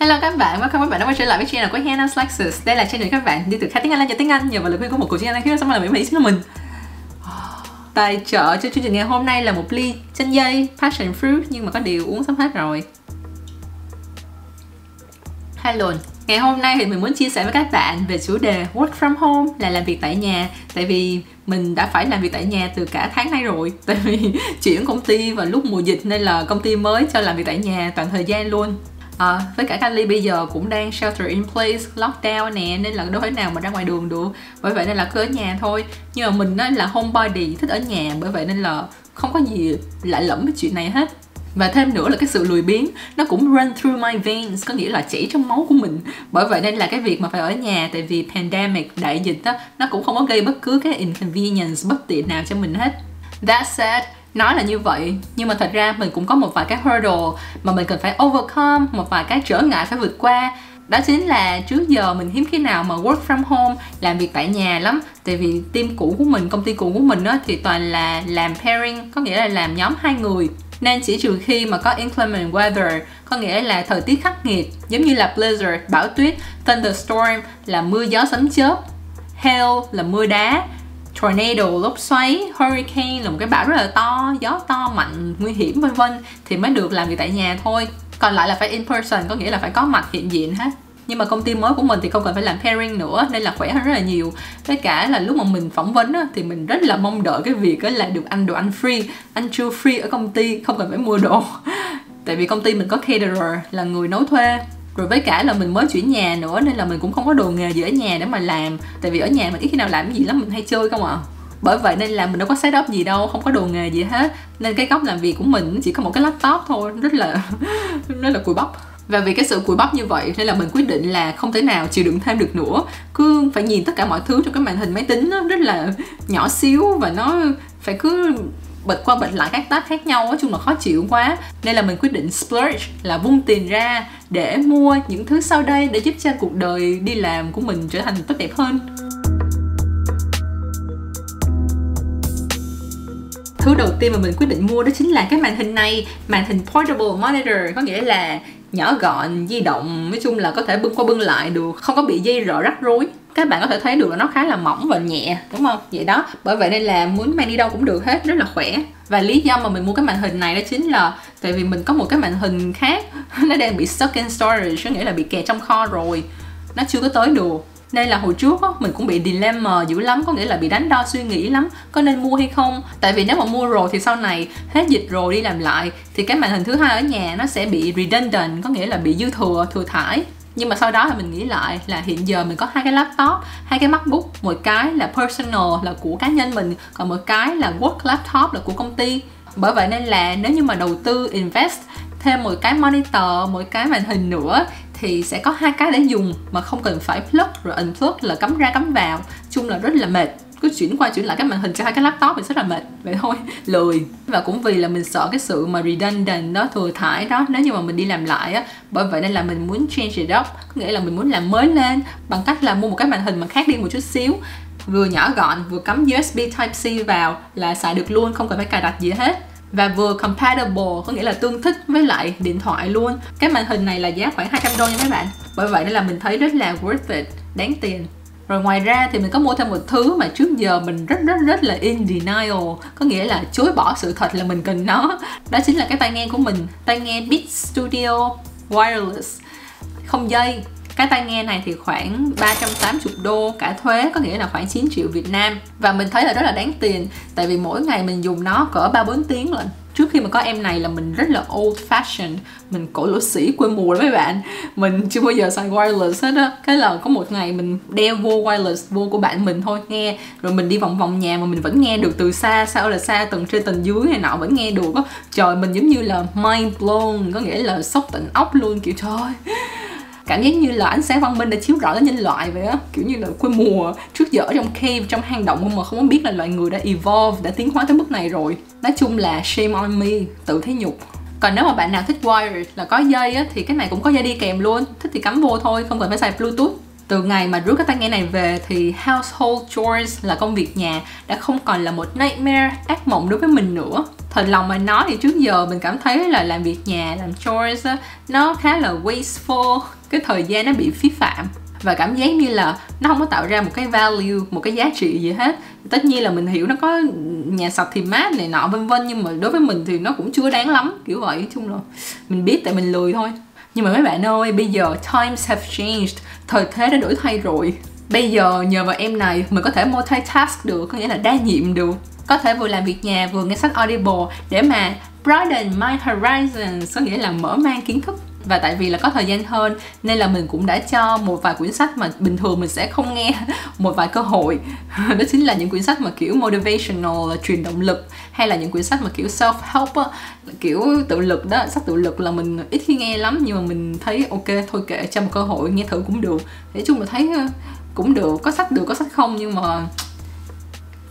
Hello các bạn, welcome các bạn đã quay trở lại với channel của Hannah's Lexus Đây là channel các bạn đi từ khá tiếng Anh lên cho tiếng Anh. Nhờ vào lời khuyên của một cô chuyên Anh khiến xong là Mỹ Mỹ xin mình. Tài trợ cho chương trình ngày hôm nay là một ly chanh dây passion fruit nhưng mà có điều uống sắp hết rồi. Hello, ngày hôm nay thì mình muốn chia sẻ với các bạn về chủ đề work from home là làm việc tại nhà. Tại vì mình đã phải làm việc tại nhà từ cả tháng nay rồi. Tại vì chuyển công ty vào lúc mùa dịch nên là công ty mới cho làm việc tại nhà toàn thời gian luôn à, với cả Cali bây giờ cũng đang shelter in place lockdown nè nên là đâu thể nào mà ra ngoài đường được. Bởi vậy nên là cứ ở nhà thôi. Nhưng mà mình á là homebody thích ở nhà bởi vậy nên là không có gì lạ lẫm với chuyện này hết. Và thêm nữa là cái sự lười biếng nó cũng run through my veins có nghĩa là chảy trong máu của mình. Bởi vậy nên là cái việc mà phải ở nhà tại vì pandemic đại dịch đó nó cũng không có gây bất cứ cái inconvenience bất tiện nào cho mình hết. That said nói là như vậy, nhưng mà thật ra mình cũng có một vài cái hurdle mà mình cần phải overcome, một vài cái trở ngại phải vượt qua. Đó chính là trước giờ mình hiếm khi nào mà work from home, làm việc tại nhà lắm. Tại vì team cũ của mình, công ty cũ của mình á, thì toàn là làm pairing, có nghĩa là làm nhóm hai người. Nên chỉ trừ khi mà có inclement weather, có nghĩa là thời tiết khắc nghiệt, giống như là blizzard, bão tuyết, thunderstorm, là mưa gió sấm chớp, hail, là mưa đá tornado lốc xoáy hurricane là một cái bão rất là to gió to mạnh nguy hiểm vân vân thì mới được làm việc tại nhà thôi. Còn lại là phải in person có nghĩa là phải có mặt hiện diện hết nhưng mà công ty mới của mình thì không cần phải làm pairing nữa nên là khỏe hơn rất là nhiều. Với cả là lúc mà mình phỏng vấn á, thì mình rất là mong đợi cái việc là được ăn đồ ăn free ăn trưa free ở công ty không cần phải mua đồ. Tại vì công ty mình có caterer là người nấu thuê rồi với cả là mình mới chuyển nhà nữa, nên là mình cũng không có đồ nghề gì ở nhà để mà làm. Tại vì ở nhà mình ít khi nào làm cái gì lắm, mình hay chơi không à. Bởi vậy nên là mình đâu có set up gì đâu, không có đồ nghề gì hết. Nên cái góc làm việc của mình chỉ có một cái laptop thôi, rất là rất là cùi bắp. Và vì cái sự cùi bắp như vậy, nên là mình quyết định là không thể nào chịu đựng thêm được nữa. Cứ phải nhìn tất cả mọi thứ trong cái màn hình máy tính nó rất là nhỏ xíu và nó phải cứ bật qua bật lại các tab khác nhau, nói chung là khó chịu quá. Nên là mình quyết định splurge, là vung tiền ra để mua những thứ sau đây để giúp cho cuộc đời đi làm của mình trở thành tốt đẹp hơn. Thứ đầu tiên mà mình quyết định mua đó chính là cái màn hình này, màn hình portable monitor, có nghĩa là nhỏ gọn, di động, nói chung là có thể bưng qua bưng lại được, không có bị dây rợ rắc rối các bạn có thể thấy được là nó khá là mỏng và nhẹ, đúng không? Vậy đó, bởi vậy nên là muốn mang đi đâu cũng được hết, rất là khỏe. Và lý do mà mình mua cái màn hình này đó chính là tại vì mình có một cái màn hình khác, nó đang bị stuck in storage, có nghĩa là bị kẹt trong kho rồi, nó chưa có tới được nên là hồi trước á, mình cũng bị dilemma dữ lắm có nghĩa là bị đánh đo suy nghĩ lắm có nên mua hay không. Tại vì nếu mà mua rồi thì sau này hết dịch rồi đi làm lại thì cái màn hình thứ hai ở nhà nó sẽ bị redundant có nghĩa là bị dư thừa thừa thải. Nhưng mà sau đó thì mình nghĩ lại là hiện giờ mình có hai cái laptop hai cái macbook một cái là personal là của cá nhân mình còn một cái là work laptop là của công ty. Bởi vậy nên là nếu như mà đầu tư invest thêm một cái monitor một cái màn hình nữa thì sẽ có hai cái để dùng mà không cần phải plug rồi unplug là cắm ra cắm vào. Chung là rất là mệt. Cứ chuyển qua chuyển lại cái màn hình cho hai cái laptop thì rất là mệt. Vậy thôi, lười. Và cũng vì là mình sợ cái sự mà redundant đó, thừa thải đó, nếu như mà mình đi làm lại á, bởi vậy nên là mình muốn change it up. Có nghĩa là mình muốn làm mới lên bằng cách là mua một cái màn hình mà khác đi một chút xíu. Vừa nhỏ gọn, vừa cắm USB Type C vào là xài được luôn, không cần phải cài đặt gì hết và vừa compatible, có nghĩa là tương thích với lại điện thoại luôn. Cái màn hình này là giá khoảng 200 đô nha mấy bạn. Bởi vậy nên là mình thấy rất là worth it, đáng tiền. Rồi ngoài ra thì mình có mua thêm một thứ mà trước giờ mình rất rất rất là in denial. Có nghĩa là chối bỏ sự thật là mình cần nó. Đó chính là cái tai nghe của mình. Tai nghe Beats Studio Wireless. Không dây cái tai nghe này thì khoảng 380 đô cả thuế, có nghĩa là khoảng 9 triệu Việt Nam. Và mình thấy là rất là đáng tiền, tại vì mỗi ngày mình dùng nó cỡ 3 4 tiếng lận. Trước khi mà có em này là mình rất là old fashioned, mình cổ lỗ sĩ quê mùa đó mấy bạn. Mình chưa bao giờ xài wireless hết á. Cái là có một ngày mình đeo vô wireless, vô của bạn mình thôi, nghe. Rồi mình đi vòng vòng nhà mà mình vẫn nghe được từ xa, sao là xa, tầng trên, tầng dưới này nọ, vẫn nghe được á. Trời, mình giống như là mind blown, có nghĩa là sốc tận óc luôn, kiểu, trời cảm giác như là ánh sáng văn minh đã chiếu rọi đến nhân loại vậy á. Kiểu như là quê mùa trước giờ ở trong cave, trong hang động mà không có biết là loài người đã evolve, đã tiến hóa tới mức này rồi. Nói chung là shame on me, tự thấy nhục. Còn nếu mà bạn nào thích wire là có dây á, thì cái này cũng có dây đi kèm luôn. Thích thì cắm vô thôi, không cần phải xài bluetooth. Từ ngày mà rút cái tai nghe này về thì household chores là công việc nhà đã không còn là một nightmare ác mộng đối với mình nữa thật lòng mà nói thì trước giờ mình cảm thấy là làm việc nhà, làm chores nó khá là wasteful. Cái thời gian nó bị phí phạm. Và cảm giác như là nó không có tạo ra một cái value, một cái giá trị gì hết. Tất nhiên là mình hiểu nó có nhà sạch thì mát này nọ, vân vân, nhưng mà đối với mình thì nó cũng chưa đáng lắm, kiểu vậy. Nói chung là mình biết tại mình lười thôi. Nhưng mà mấy bạn ơi, bây giờ times have changed. Thời thế đã đổi thay rồi. Bây giờ nhờ vào em này, mình có thể multitask được, có nghĩa là đa nhiệm được có thể vừa làm việc nhà vừa nghe sách audible. Để mà broaden my horizons có nghĩa là mở mang kiến thức. Và tại vì là có thời gian hơn nên là mình cũng đã cho một vài quyển sách mà bình thường mình sẽ không nghe một vài cơ hội. Đó chính là những quyển sách mà kiểu motivational là truyền động lực hay là những quyển sách mà kiểu self help á, kiểu tự lực đó sách tự lực là mình ít khi nghe lắm nhưng mà mình thấy ok thôi kệ cho một cơ hội nghe thử cũng được. Nói chung là thấy ờ, cũng được có sách được có sách không nhưng mà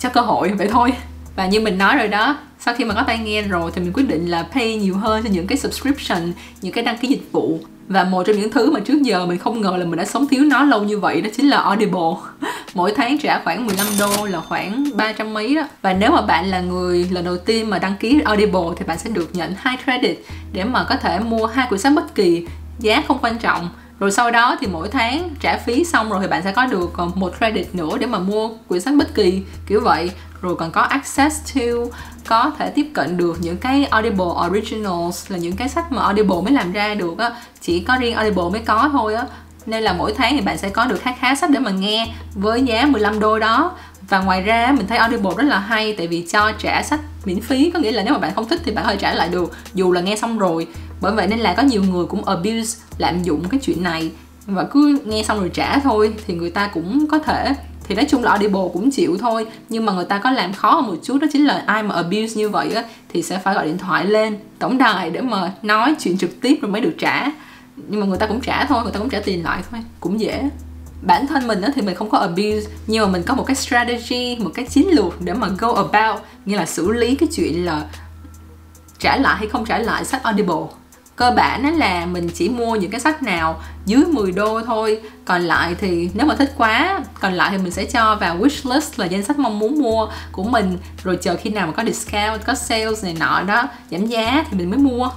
cho cơ hội vậy thôi. Và như mình nói rồi đó, sau khi mà có tai nghe rồi thì mình quyết định là pay nhiều hơn cho những cái subscription, những cái đăng ký dịch vụ. Và một trong những thứ mà trước giờ mình không ngờ là mình đã sống thiếu nó lâu như vậy đó chính là Audible. Mỗi tháng trả khoảng 15 đô là khoảng 300 mấy đó. Và nếu mà bạn là người lần đầu tiên mà đăng ký Audible thì bạn sẽ được nhận hai credit để mà có thể mua hai quyển sách bất kỳ giá không quan trọng rồi sau đó thì mỗi tháng trả phí xong rồi thì bạn sẽ có được ờ, một credit nữa để mà mua quyển sách bất kỳ, kiểu vậy. Rồi còn có access to, có thể tiếp cận được những cái Audible Originals là những cái sách mà Audible mới làm ra được á. Chỉ có riêng Audible mới có thôi á. Nên là mỗi tháng thì bạn sẽ có được khá khá sách để mà nghe với giá 15 đô đó. Và ngoài ra mình thấy Audible rất là hay, tại vì cho trả sách miễn phí, có nghĩa là nếu mà bạn không thích thì bạn có thể trả lại được, dù là nghe xong rồi bởi vậy nên là có nhiều người cũng abuse lạm dụng cái chuyện này. Và cứ nghe xong rồi trả thôi, thì người ta cũng có thể, thì nói chung là Audible cũng chịu thôi. Nhưng mà người ta có làm khó hơn một chút đó chính là ai mà abuse như vậy á, thì sẽ phải gọi điện thoại lên tổng đài để mà nói chuyện trực tiếp rồi mới được trả. Nhưng mà người ta cũng trả thôi, người ta cũng trả tiền lại thôi, cũng dễ. Bản thân mình á thì mình không có abuse, nhưng mà mình có một cái strategy, một cái chiến lược để mà go about như là xử lý cái chuyện là trả lại hay không trả lại sách Audible cơ bản đó là mình chỉ mua những cái sách nào dưới 10 đô thôi. Còn lại thì nếu mà thích quá, còn lại thì mình sẽ cho vào wish list là danh sách mong muốn mua của mình. Rồi chờ khi nào mà có discount, có sales này nọ đó, giảm giá thì mình mới mua.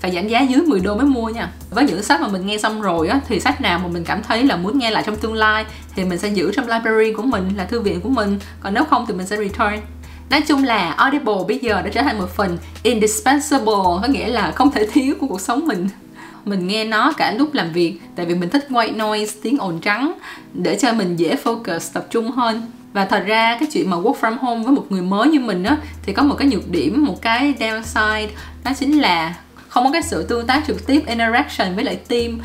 Phải giảm giá dưới 10 đô mới mua nha. Với những sách mà mình nghe xong rồi á, thì sách nào mà mình cảm thấy là muốn nghe lại trong tương lai thì mình sẽ giữ trong library của mình, là thư viện của mình. Còn nếu không thì mình sẽ return. Nói chung là Audible bây giờ đã trở thành một phần indispensable, có nghĩa là không thể thiếu của cuộc sống mình. Mình nghe nó cả lúc làm việc, tại vì mình thích white noise, tiếng ồn trắng, để cho mình dễ focus, tập trung hơn. Và thật ra cái chuyện mà work from home với một người mới như mình á, thì có một cái nhược điểm, một cái downside, đó chính là không có cái sự tương tác trực tiếp, interaction với lại team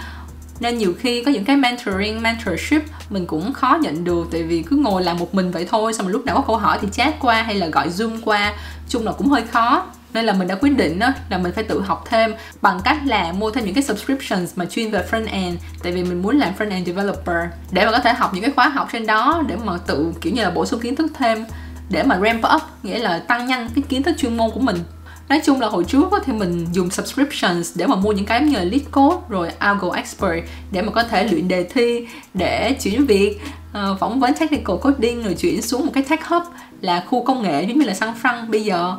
nên nhiều khi có những cái mentoring, mentorship mình cũng khó nhận được, tại vì cứ ngồi làm một mình vậy thôi, xong rồi lúc nào có câu hỏi thì chat qua hay là gọi zoom qua, chung là cũng hơi khó. Nên là mình đã quyết định đó là mình phải tự học thêm bằng cách là mua thêm những cái subscriptions mà chuyên về front end, tại vì mình muốn làm front end developer, để mà có thể học những cái khóa học trên đó, để mà tự, kiểu như là, bổ sung kiến thức thêm, để mà ramp up, nghĩa là tăng nhanh cái kiến thức chuyên môn của mình nói chung là hồi trước thì mình dùng subscriptions để mà mua những cái như là lead code rồi algo expert để mà có thể luyện đề thi để chuyển việc uh, phỏng vấn technical coding rồi chuyển xuống một cái tech hub là khu công nghệ giống như là San Fran bây giờ.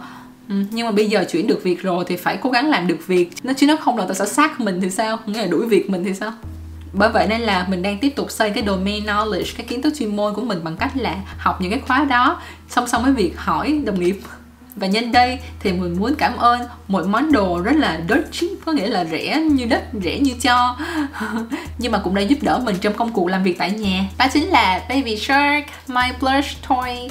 Ừ, nhưng mà bây giờ chuyển được việc rồi thì phải cố gắng làm được việc. Nó chứ nó không là tao sẽ sát mình thì sao? Nghĩa là đuổi việc mình thì sao? Bởi vậy nên là mình đang tiếp tục xây cái domain knowledge cái kiến thức chuyên môn của mình bằng cách là học những cái khóa đó song song với việc hỏi đồng nghiệp và nhân đây thì mình muốn cảm ơn một món đồ rất là dirt cheap có nghĩa là rẻ như đất rẻ như cho. Nhưng mà cũng đã giúp đỡ mình trong công cuộc làm việc tại nhà. Đó chính là Baby Shark my blush toy.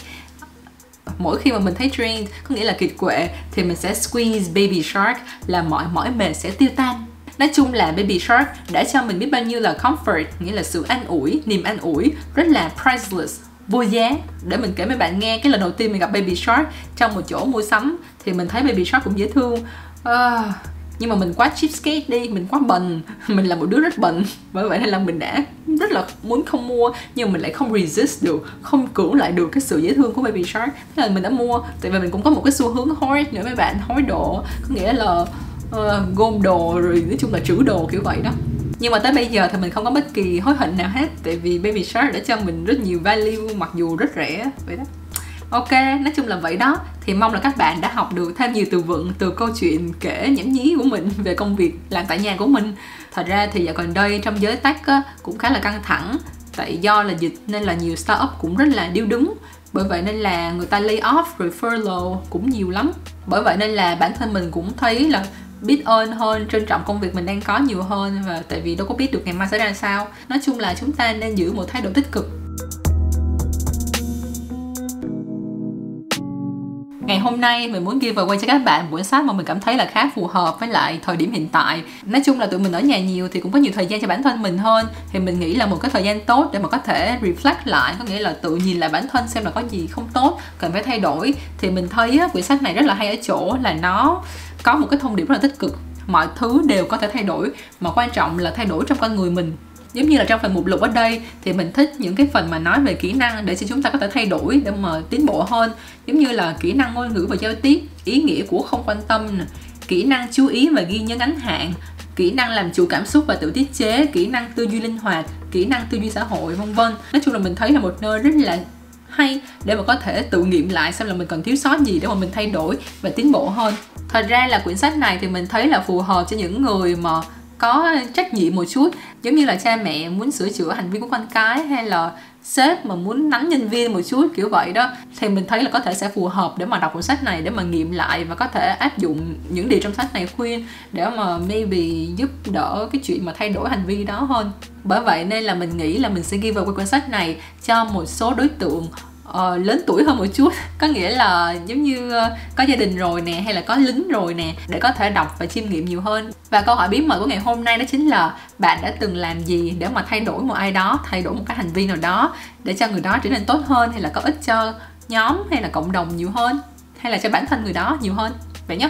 Mỗi khi mà mình thấy trend có nghĩa là kiệt quệ thì mình sẽ squeeze baby shark là mọi mỏi mệt sẽ tiêu tan. Nói chung là Baby Shark đã cho mình biết bao nhiêu là comfort, nghĩa là sự an ủi, niềm an ủi, rất là priceless vô giá để mình kể mấy bạn nghe cái lần đầu tiên mình gặp Baby Shark trong một chỗ mua sắm thì mình thấy Baby Shark cũng dễ thương. À, nhưng mà mình quá cheapskate đi mình quá bần. Mình là một đứa rất bần. Bởi vậy nên là mình đã rất là muốn không mua nhưng mình lại không resist được không cưỡng lại được cái sự dễ thương của Baby Shark. Thế là mình đã mua. Tại vì mình cũng có một cái xu hướng hối nữa mấy bạn hối đồ có nghĩa là uh, gom đồ rồi nói chung là trữ đồ kiểu vậy đó nhưng mà tới bây giờ thì mình không có bất kỳ hối hận nào hết tại vì Baby Shark đã cho mình rất nhiều value mặc dù rất rẻ vậy đó. Ok nói chung là vậy đó. Thì mong là các bạn đã học được thêm nhiều từ vựng từ câu chuyện kể nhảm nhí của mình về công việc làm tại nhà của mình. Thật ra thì dạo gần đây trong giới tech á, cũng khá là căng thẳng tại do là dịch nên là nhiều startup cũng rất là điêu đứng. Bởi vậy nên là người ta lay off rồi furlough cũng nhiều lắm. Bởi vậy nên là bản thân mình cũng thấy là biết ơn hơn, trân trọng công việc mình đang có nhiều hơn và tại vì đâu có biết được ngày mai sẽ ra sao. Nói chung là chúng ta nên giữ một thái độ tích cực. Ngày hôm nay mình muốn giveaway cho các bạn cuốn sách mà mình cảm thấy là khá phù hợp với lại thời điểm hiện tại. Nói chung là tụi mình ở nhà nhiều thì cũng có nhiều thời gian cho bản thân mình hơn. Thì mình nghĩ là một cái thời gian tốt để mà có thể reflect lại, có nghĩa là tự nhìn lại bản thân xem là có gì không tốt, cần phải thay đổi. Thì mình thấy quyển sách này rất là hay ở chỗ là nó có một cái thông điệp rất là tích cực. Mọi thứ đều có thể thay đổi, mà quan trọng là thay đổi trong con người mình. Giống như là trong phần mục lục ở đây, thì mình thích những cái phần mà nói về kỹ năng để cho chúng ta có thể thay đổi để mà tiến bộ hơn. Giống như là kỹ năng ngôn ngữ và giao tiếp, ý nghĩa của không quan tâm kỹ năng chú ý và ghi nhớ ngắn hạn. Kỹ năng làm chủ cảm xúc và tự tiết chế. Kỹ năng tư duy linh hoạt. Kỹ năng tư duy xã hội, vân vân. Nói chung là mình thấy là một nơi rất là hay để mà có thể tự nghiệm lại xem là mình còn thiếu sót gì để mà mình thay đổi và tiến bộ hơn. Thật ra là quyển sách này thì mình thấy là phù hợp cho những người mà có trách nhiệm một chút, giống như là cha mẹ muốn sửa chữa hành vi của con cái hay là sếp mà muốn nắng nhân viên một chút, kiểu vậy đó. Thì mình thấy là có thể sẽ phù hợp để mà đọc cuốn sách này, để mà nghiệm lại và có thể áp dụng những điều trong sách này khuyên để mà maybe giúp đỡ cái chuyện mà thay đổi hành vi đó hơn bởi vậy nên là mình nghĩ là mình sẽ ghi vào quyển sách này cho một số đối tượng uh, lớn tuổi hơn một chút. Có nghĩa là giống như uh, có gia đình rồi nè hay là có lính rồi nè để có thể đọc và chiêm nghiệm nhiều hơn. Và câu hỏi bí mật của ngày hôm nay đó chính là bạn đã từng làm gì để mà thay đổi một ai đó thay đổi một cái hành vi nào đó để cho người đó trở nên tốt hơn hay là có ích cho nhóm hay là cộng đồng nhiều hơn hay là cho bản thân người đó nhiều hơn. Vậy nhé.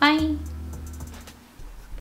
Bye.